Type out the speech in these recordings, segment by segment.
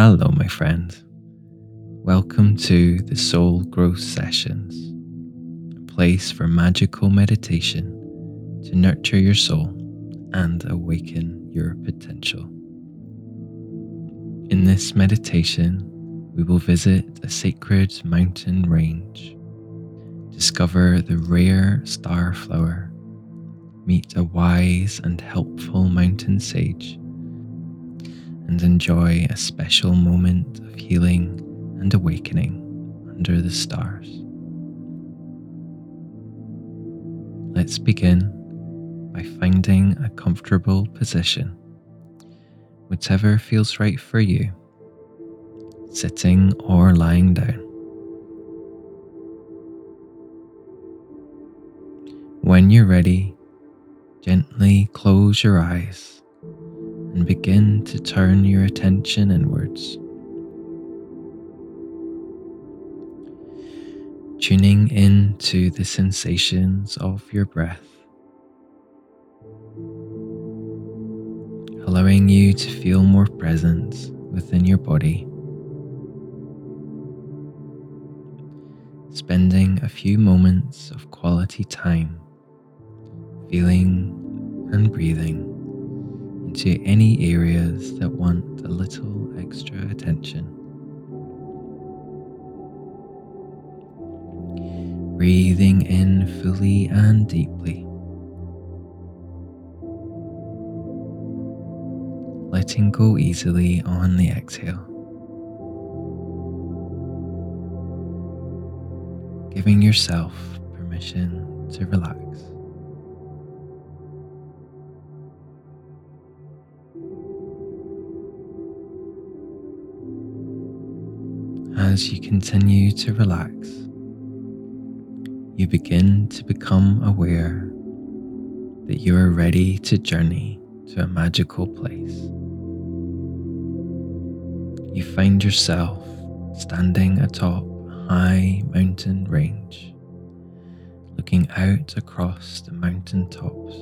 Hello, my friend. Welcome to the Soul Growth Sessions, a place for magical meditation to nurture your soul and awaken your potential. In this meditation, we will visit a sacred mountain range, discover the rare star flower, meet a wise and helpful mountain sage, and enjoy a special moment of healing and awakening under the stars. Let's begin by finding a comfortable position, whichever feels right for you, sitting or lying down. When you're ready, gently close your eyes and begin to turn your attention inwards. Tuning into the sensations of your breath, allowing you to feel more present within your body. Spending a few moments of quality time feeling and breathing into any areas that want a little extra attention. Breathing in fully and deeply. Letting go easily on the exhale. Giving yourself permission to relax. As you continue to relax, you begin to become aware that you are ready to journey to a magical place. You find yourself standing atop a high mountain range, looking out across the mountain tops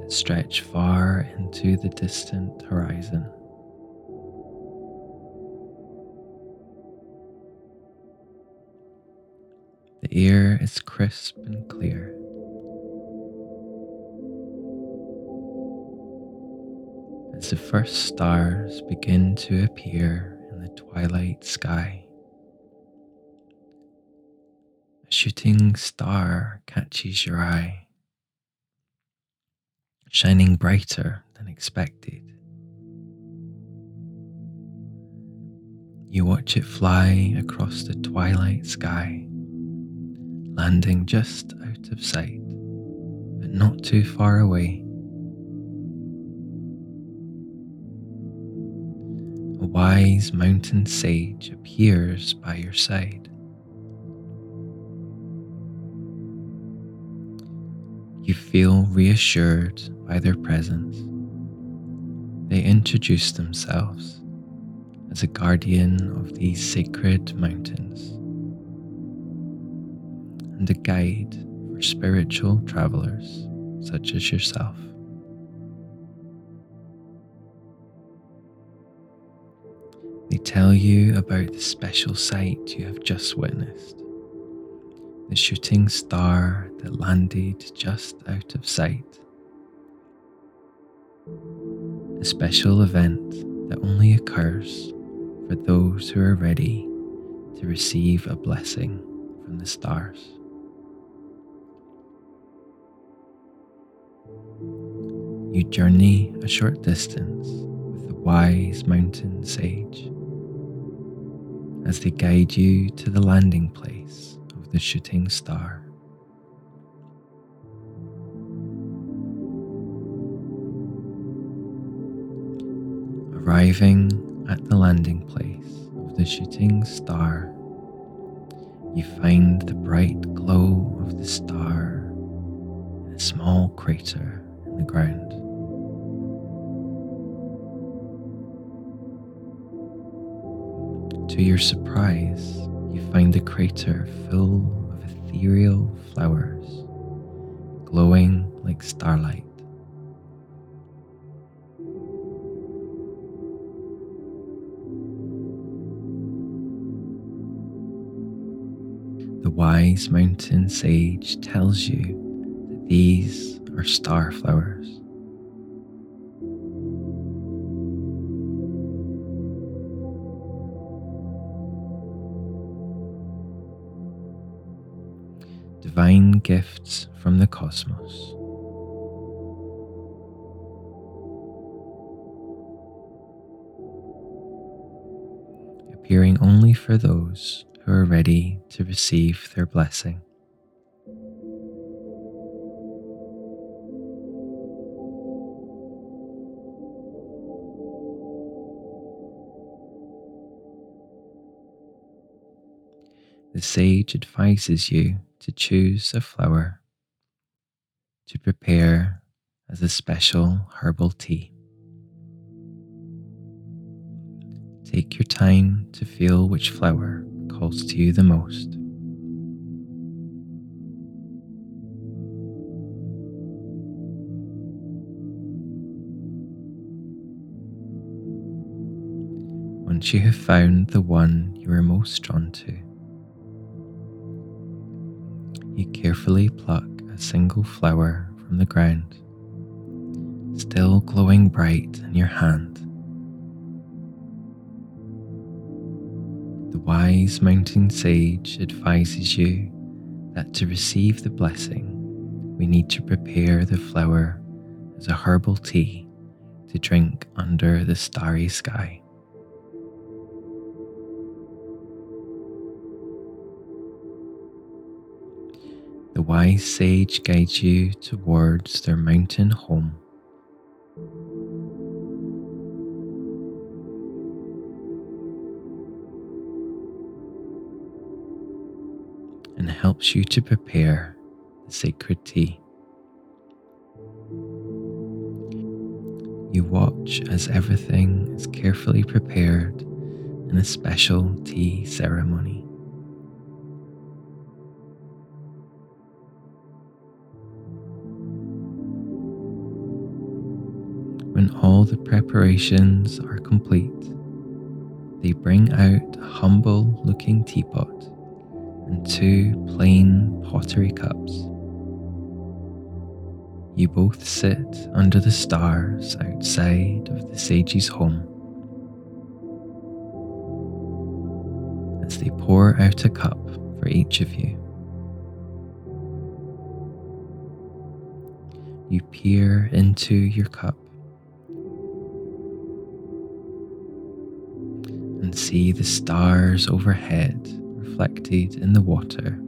that stretch far into the distant horizon. The air is crisp and clear. As the first stars begin to appear in the twilight sky, a shooting star catches your eye, shining brighter than expected. You watch it fly across the twilight sky landing just out of sight, but not too far away. A wise mountain sage appears by your side. You feel reassured by their presence. They introduce themselves as a guardian of these sacred mountains and a guide for spiritual travelers such as yourself. They tell you about the special sight you have just witnessed the shooting star that landed just out of sight. A special event that only occurs for those who are ready to receive a blessing from the stars. You journey a short distance with the wise mountain sage as they guide you to the landing place of the shooting star. Arriving at the landing place of the shooting star, you find the bright glow of the star small crater in the ground. To your surprise, you find the crater full of ethereal flowers, glowing like starlight. The wise mountain sage tells you these are star flowers. Divine gifts from the cosmos. Appearing only for those who are ready to receive their blessing. The sage advises you to choose a flower to prepare as a special herbal tea. Take your time to feel which flower calls to you the most. Once you have found the one you are most drawn to, you carefully pluck a single flower from the ground, still glowing bright in your hand. The wise mountain sage advises you that to receive the blessing, we need to prepare the flower as a herbal tea to drink under the starry sky. Wise sage guides you towards their mountain home and helps you to prepare the sacred tea. You watch as everything is carefully prepared in a special tea ceremony. When all the preparations are complete, they bring out a humble looking teapot and two plain pottery cups. You both sit under the stars outside of the sage's home. As they pour out a cup for each of you. You peer into your cup and see the stars overhead reflected in the water.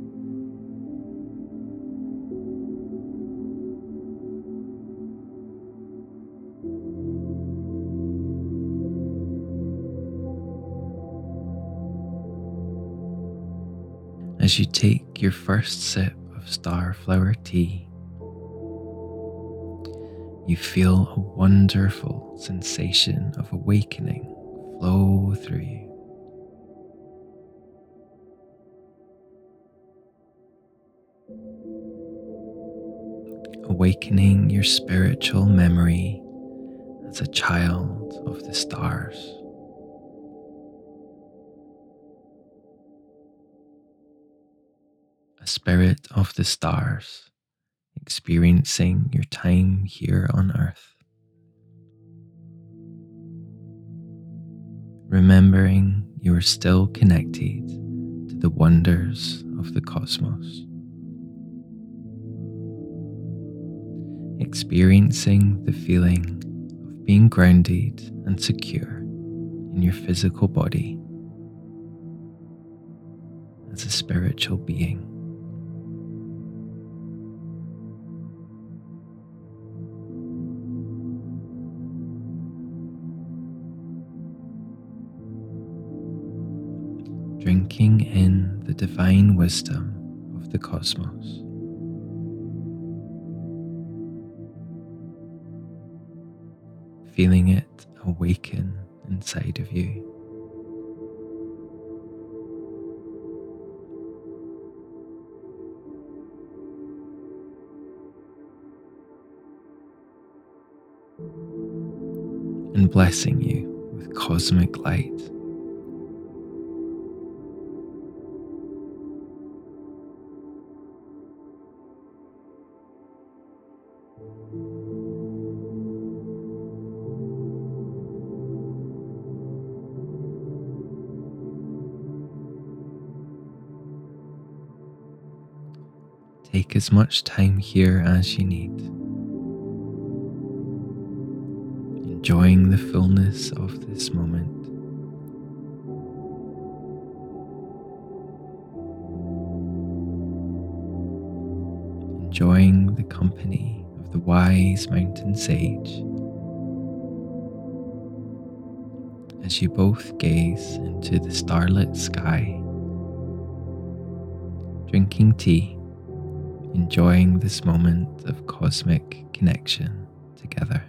As you take your first sip of starflower tea, you feel a wonderful sensation of awakening flow through you. awakening your spiritual memory as a child of the stars. A spirit of the stars, experiencing your time here on earth. Remembering you are still connected to the wonders of the cosmos. experiencing the feeling of being grounded and secure in your physical body as a spiritual being. Wisdom of the cosmos. feeling it awaken inside of you. And blessing you with cosmic light. Take as much time here as you need. Enjoying the fullness of this moment. Enjoying the company of the wise mountain sage as you both gaze into the starlit sky drinking tea, enjoying this moment of cosmic connection together.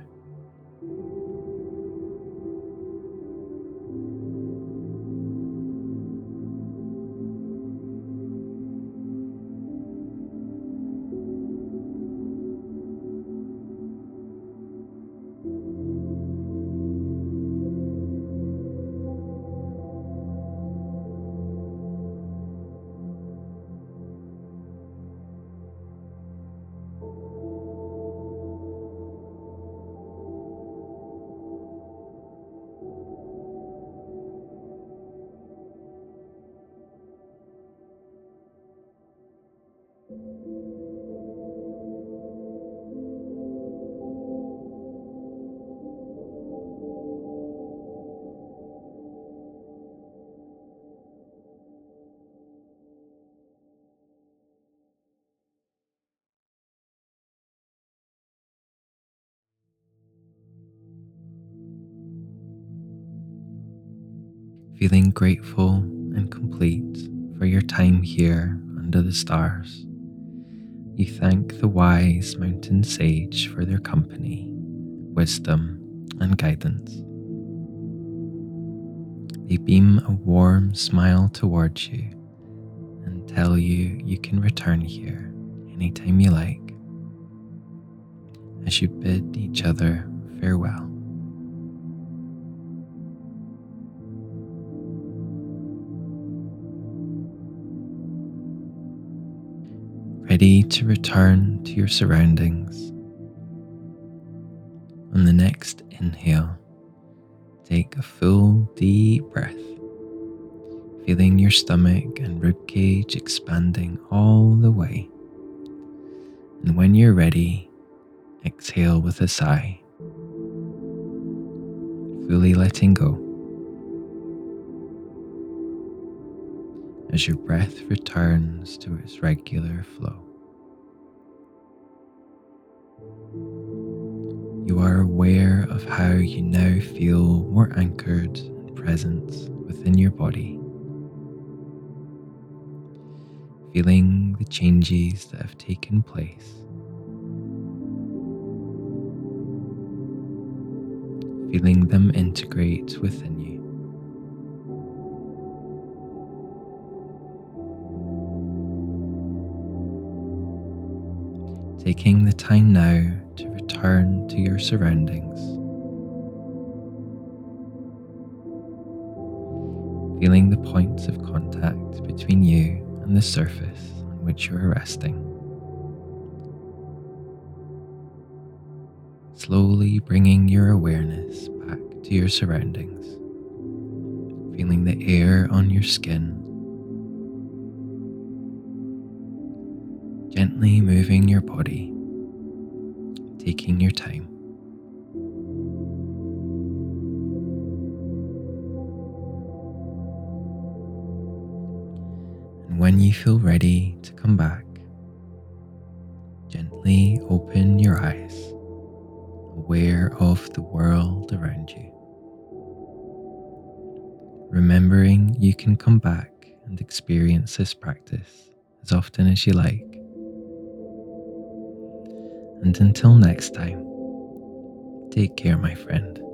Feeling grateful and complete for your time here under the stars. You thank the wise mountain sage for their company, wisdom, and guidance. They beam a warm smile towards you and tell you you can return here anytime you like as you bid each other farewell. Ready to return to your surroundings. On the next inhale, take a full deep breath, feeling your stomach and ribcage expanding all the way. And when you're ready, exhale with a sigh, fully letting go. As your breath returns to its regular flow. You are aware of how you now feel more anchored and present within your body. Feeling the changes that have taken place. Feeling them integrate within you. Taking the time now to return to your surroundings. Feeling the points of contact between you and the surface on which you are resting. Slowly bringing your awareness back to your surroundings, feeling the air on your skin gently moving your body, taking your time. And when you feel ready to come back, gently open your eyes, aware of the world around you. Remembering you can come back and experience this practice as often as you like and until next time, take care, my friend.